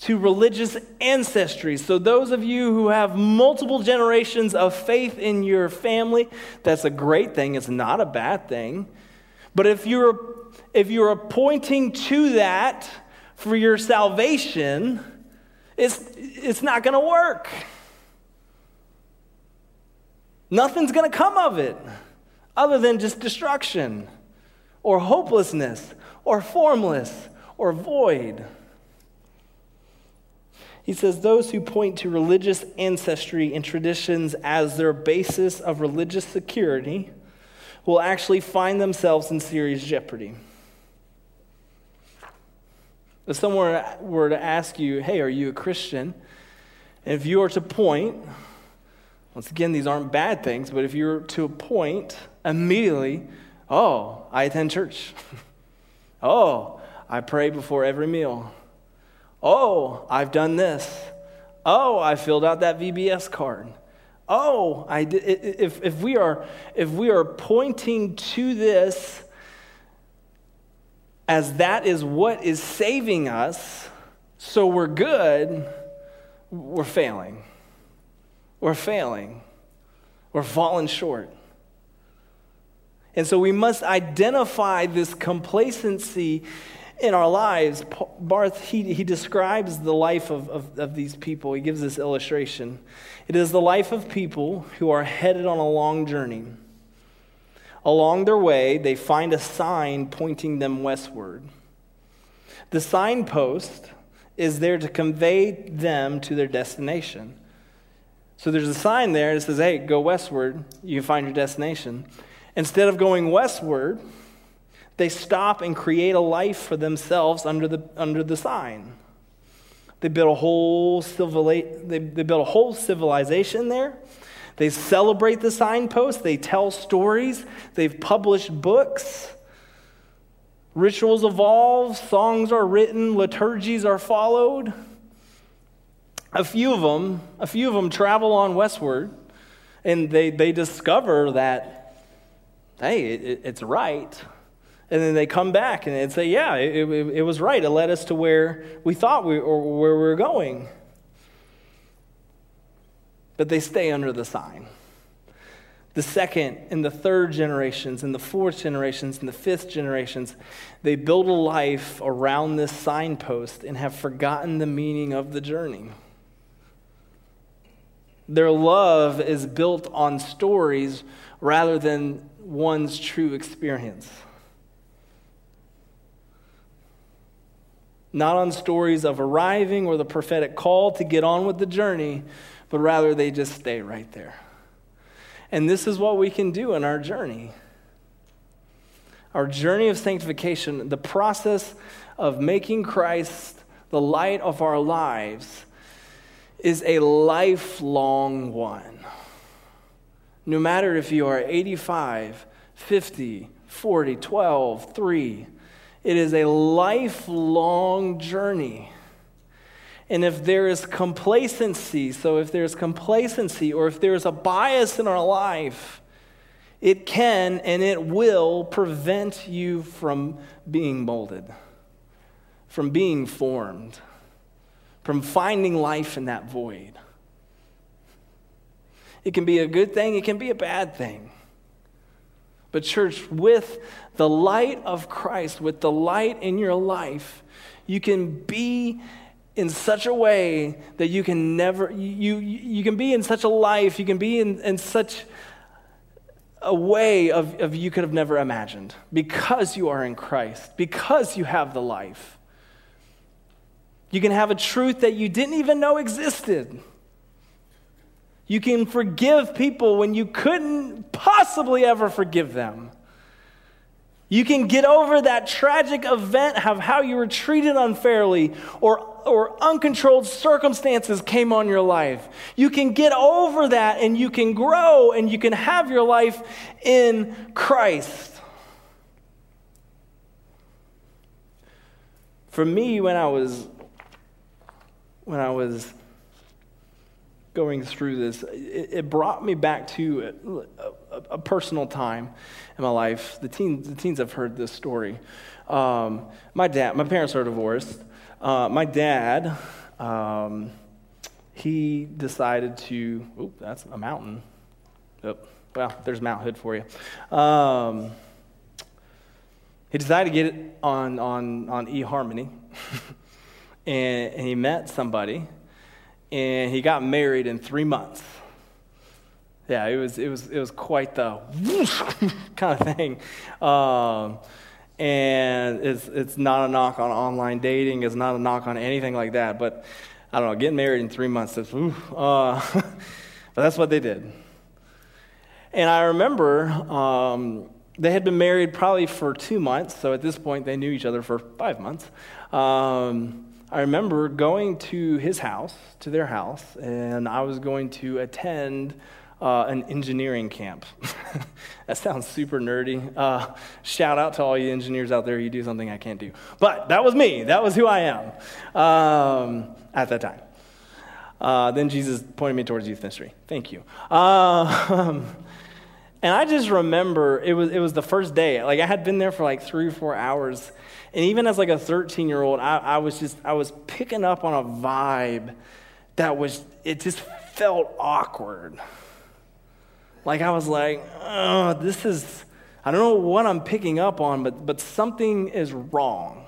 to religious ancestry. So, those of you who have multiple generations of faith in your family, that's a great thing. It's not a bad thing. But if you're, if you're pointing to that for your salvation, it's, it's not going to work. Nothing's going to come of it other than just destruction or hopelessness or formless or void. He says, Those who point to religious ancestry and traditions as their basis of religious security will actually find themselves in serious jeopardy. If someone were to ask you, hey, are you a Christian? And if you were to point, once again, these aren't bad things, but if you were to point immediately, oh, I attend church. oh, I pray before every meal. Oh, I've done this. Oh, I filled out that VBS card. Oh, I if, if, we are, if we are pointing to this as that is what is saving us, so we're good, we're failing. We're failing. We're falling short. And so we must identify this complacency in our lives. Barth, he, he describes the life of, of, of, these people. He gives this illustration. It is the life of people who are headed on a long journey. Along their way, they find a sign pointing them westward. The signpost is there to convey them to their destination. So there's a sign there that says, hey, go westward, you find your destination. Instead of going westward, they stop and create a life for themselves under the, under the sign. They build a whole civili- they, they build a whole civilization there. They celebrate the signpost. They tell stories. They've published books. Rituals evolve. Songs are written. Liturgies are followed. A few of them, a few of them travel on westward, and they, they discover that, hey, it, it's right. And then they come back and say, yeah, it, it, it was right. It led us to where we thought we or where we were going. But they stay under the sign. The second and the third generations and the fourth generations and the fifth generations, they build a life around this signpost and have forgotten the meaning of the journey. Their love is built on stories rather than one's true experience. Not on stories of arriving or the prophetic call to get on with the journey, but rather they just stay right there. And this is what we can do in our journey. Our journey of sanctification, the process of making Christ the light of our lives, is a lifelong one. No matter if you are 85, 50, 40, 12, 3, it is a lifelong journey. And if there is complacency, so if there's complacency or if there's a bias in our life, it can and it will prevent you from being molded, from being formed, from finding life in that void. It can be a good thing, it can be a bad thing. But, church, with the light of Christ, with the light in your life, you can be in such a way that you can never, you, you can be in such a life, you can be in, in such a way of, of you could have never imagined because you are in Christ, because you have the life. You can have a truth that you didn't even know existed. You can forgive people when you couldn't possibly ever forgive them. You can get over that tragic event of how you were treated unfairly or, or uncontrolled circumstances came on your life. You can get over that and you can grow and you can have your life in Christ. For me, when I was when I was going through this, it, it brought me back to uh, a, a, personal time in my life. The teens, the teens have heard this story. Um, my dad, my parents are divorced. Uh, my dad, um, he decided to. Oh, that's a mountain. Oh, well, there's Mount Hood for you. Um, he decided to get it on on on eHarmony, and, and he met somebody and he got married in three months. Yeah, it was, it was, it was quite the kind of thing. Um, and it's, it's not a knock on online dating, it's not a knock on anything like that. But I don't know, getting married in three months, is, uh, but that's what they did. And I remember um, they had been married probably for two months, so at this point they knew each other for five months. Um, I remember going to his house, to their house, and I was going to attend uh, an engineering camp. that sounds super nerdy. Uh, shout out to all you engineers out there, you do something I can't do. But that was me, that was who I am um, at that time. Uh, then Jesus pointed me towards youth ministry. Thank you. Um, And I just remember it was, it was the first day. Like I had been there for like three or four hours. And even as like a 13 year old, I, I was just, I was picking up on a vibe that was, it just felt awkward. Like I was like, oh, this is, I don't know what I'm picking up on, but, but something is wrong.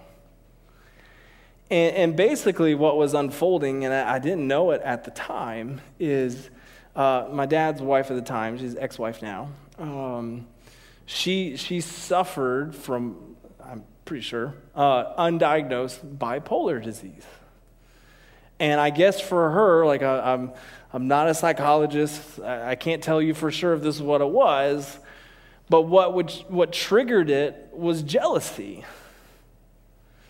And, and basically, what was unfolding, and I, I, didn't know it at the time, is uh, my dad's wife at the time, she's ex wife now, um, she, she suffered from, I'm pretty sure, uh, undiagnosed bipolar disease. And I guess for her, like I, am I'm, I'm not a psychologist. I, I can't tell you for sure if this is what it was, but what, would, what triggered it was jealousy.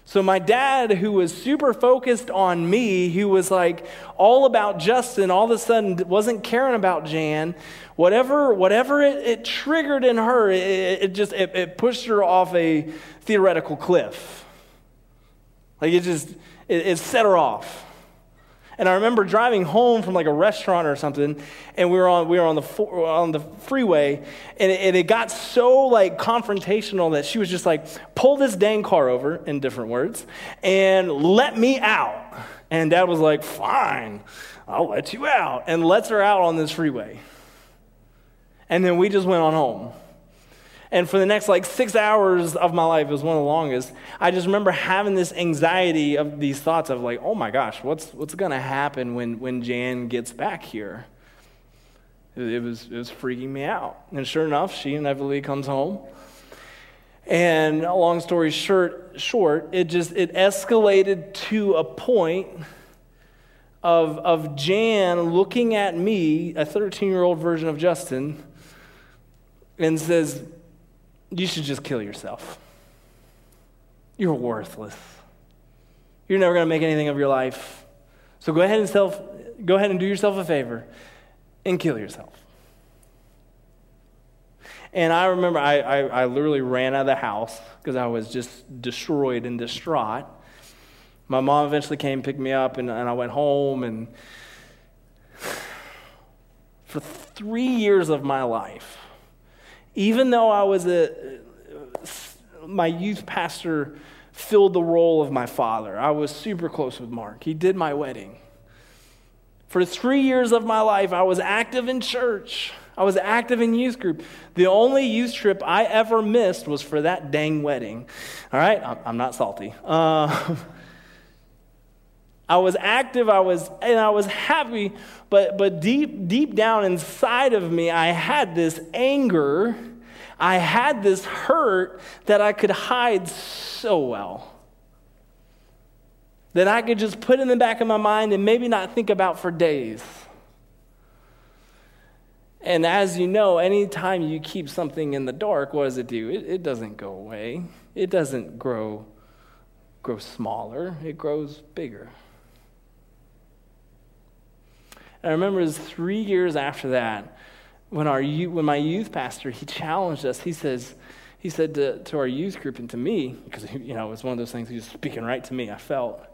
So, my dad, who was super focused on me, who was like all about Justin, all of a sudden wasn't caring about Jan. Whatever, whatever it, it triggered in her, it, it just it, it, pushed her off a theoretical cliff. Like it just it, it set her off. And I remember driving home from like a restaurant or something, and we were on, we were on, the, on the freeway, and it, and it got so like confrontational that she was just like, pull this dang car over, in different words, and let me out. And dad was like, fine, I'll let you out, and lets her out on this freeway. And then we just went on home. And for the next like six hours of my life, it was one of the longest. I just remember having this anxiety of these thoughts of like, oh my gosh, what's, what's going to happen when, when Jan gets back here? It, it, was, it was freaking me out. And sure enough, she inevitably comes home. And long story short, short, it just it escalated to a point of, of Jan looking at me, a 13 year old version of Justin, and says, you should just kill yourself. You're worthless. You're never going to make anything of your life. So go ahead and self, go ahead and do yourself a favor and kill yourself. And I remember I, I, I literally ran out of the house because I was just destroyed and distraught. My mom eventually came, picked me up, and, and I went home. And for three years of my life, even though I was a, my youth pastor filled the role of my father. I was super close with Mark. He did my wedding. For three years of my life, I was active in church. I was active in youth group. The only youth trip I ever missed was for that dang wedding. All right, I'm not salty. Uh, I was active, I was, and I was happy, but, but deep, deep down inside of me, I had this anger. I had this hurt that I could hide so well. That I could just put in the back of my mind and maybe not think about for days. And as you know, anytime you keep something in the dark, what does it do? It, it doesn't go away. It doesn't grow, grow smaller, it grows bigger. I remember it was three years after that when, our, when my youth pastor, he challenged us. He says, he said to, to our youth group and to me, because you know, it was one of those things he was speaking right to me, I felt.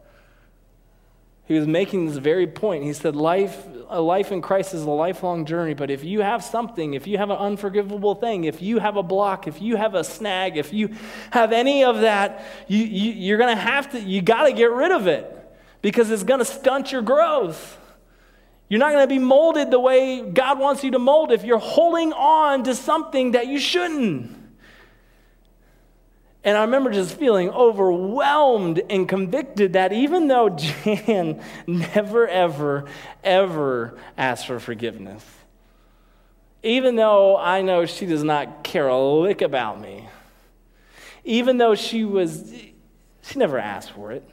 He was making this very point. He said, life, a life in Christ is a lifelong journey, but if you have something, if you have an unforgivable thing, if you have a block, if you have a snag, if you have any of that, you, you, you're going to have to, you got to get rid of it because it's going to stunt your growth. You're not going to be molded the way God wants you to mold if you're holding on to something that you shouldn't. And I remember just feeling overwhelmed and convicted that even though Jan never, ever, ever asked for forgiveness, even though I know she does not care a lick about me, even though she was, she never asked for it.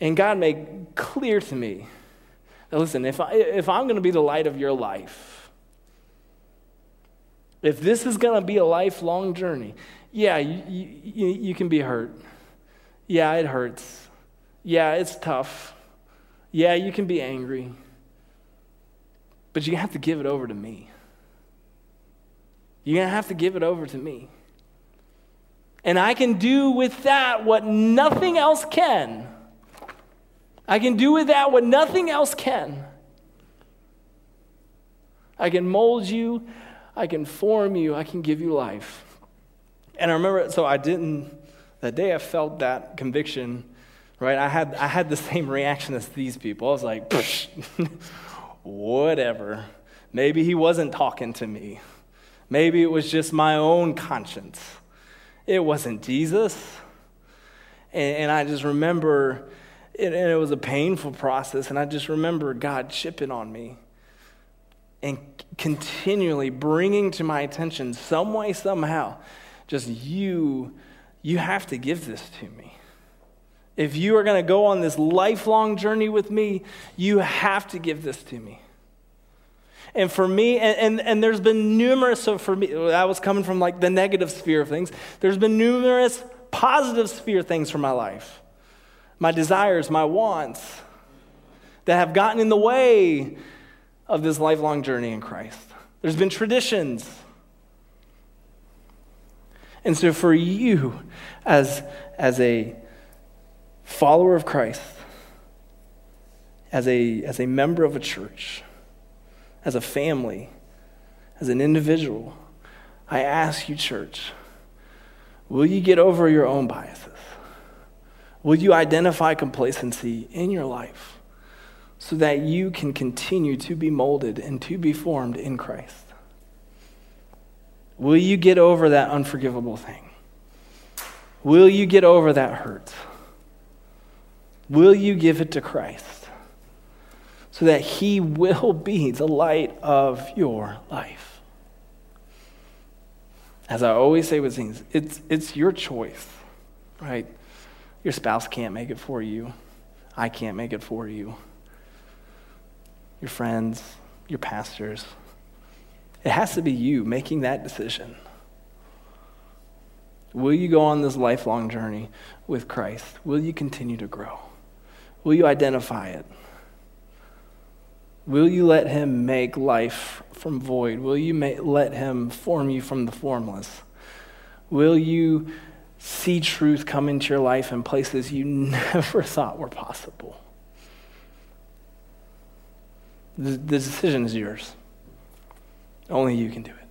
And God made clear to me now, listen, if, I, if I'm going to be the light of your life, if this is going to be a lifelong journey, yeah, you, you, you can be hurt. Yeah, it hurts. Yeah, it's tough. Yeah, you can be angry. But you have to give it over to me. You're going to have to give it over to me. And I can do with that what nothing else can. I can do with that what nothing else can. I can mold you. I can form you, I can give you life. And I remember, so I didn't, that day I felt that conviction, right? I had, I had the same reaction as these people. I was like, whatever. Maybe he wasn't talking to me. Maybe it was just my own conscience. It wasn't Jesus. And, and I just remember, and it was a painful process, and I just remember God chipping on me and continually bringing to my attention, some way, somehow, just you, you have to give this to me. If you are going to go on this lifelong journey with me, you have to give this to me. And for me, and, and, and, there's been numerous, so for me, I was coming from like the negative sphere of things. There's been numerous positive sphere things for my life. My desires, my wants that have gotten in the way of this lifelong journey in Christ. There's been traditions. And so for you, as, as a follower of Christ, as a, as a member of a church, as a family, as an individual, I ask you, church, will you get over your own biases? Will you identify complacency in your life so that you can continue to be molded and to be formed in Christ? Will you get over that unforgivable thing? Will you get over that hurt? Will you give it to Christ? so that He will be the light of your life. As I always say with things, it's, it's your choice, right? Your spouse can't make it for you. I can't make it for you. Your friends, your pastors. It has to be you making that decision. Will you go on this lifelong journey with Christ? Will you continue to grow? Will you identify it? Will you let him make life from void? Will you let him form you from the formless? Will you see truth come into your life in places you never thought were possible? The, the decision is yours. Only you can do it.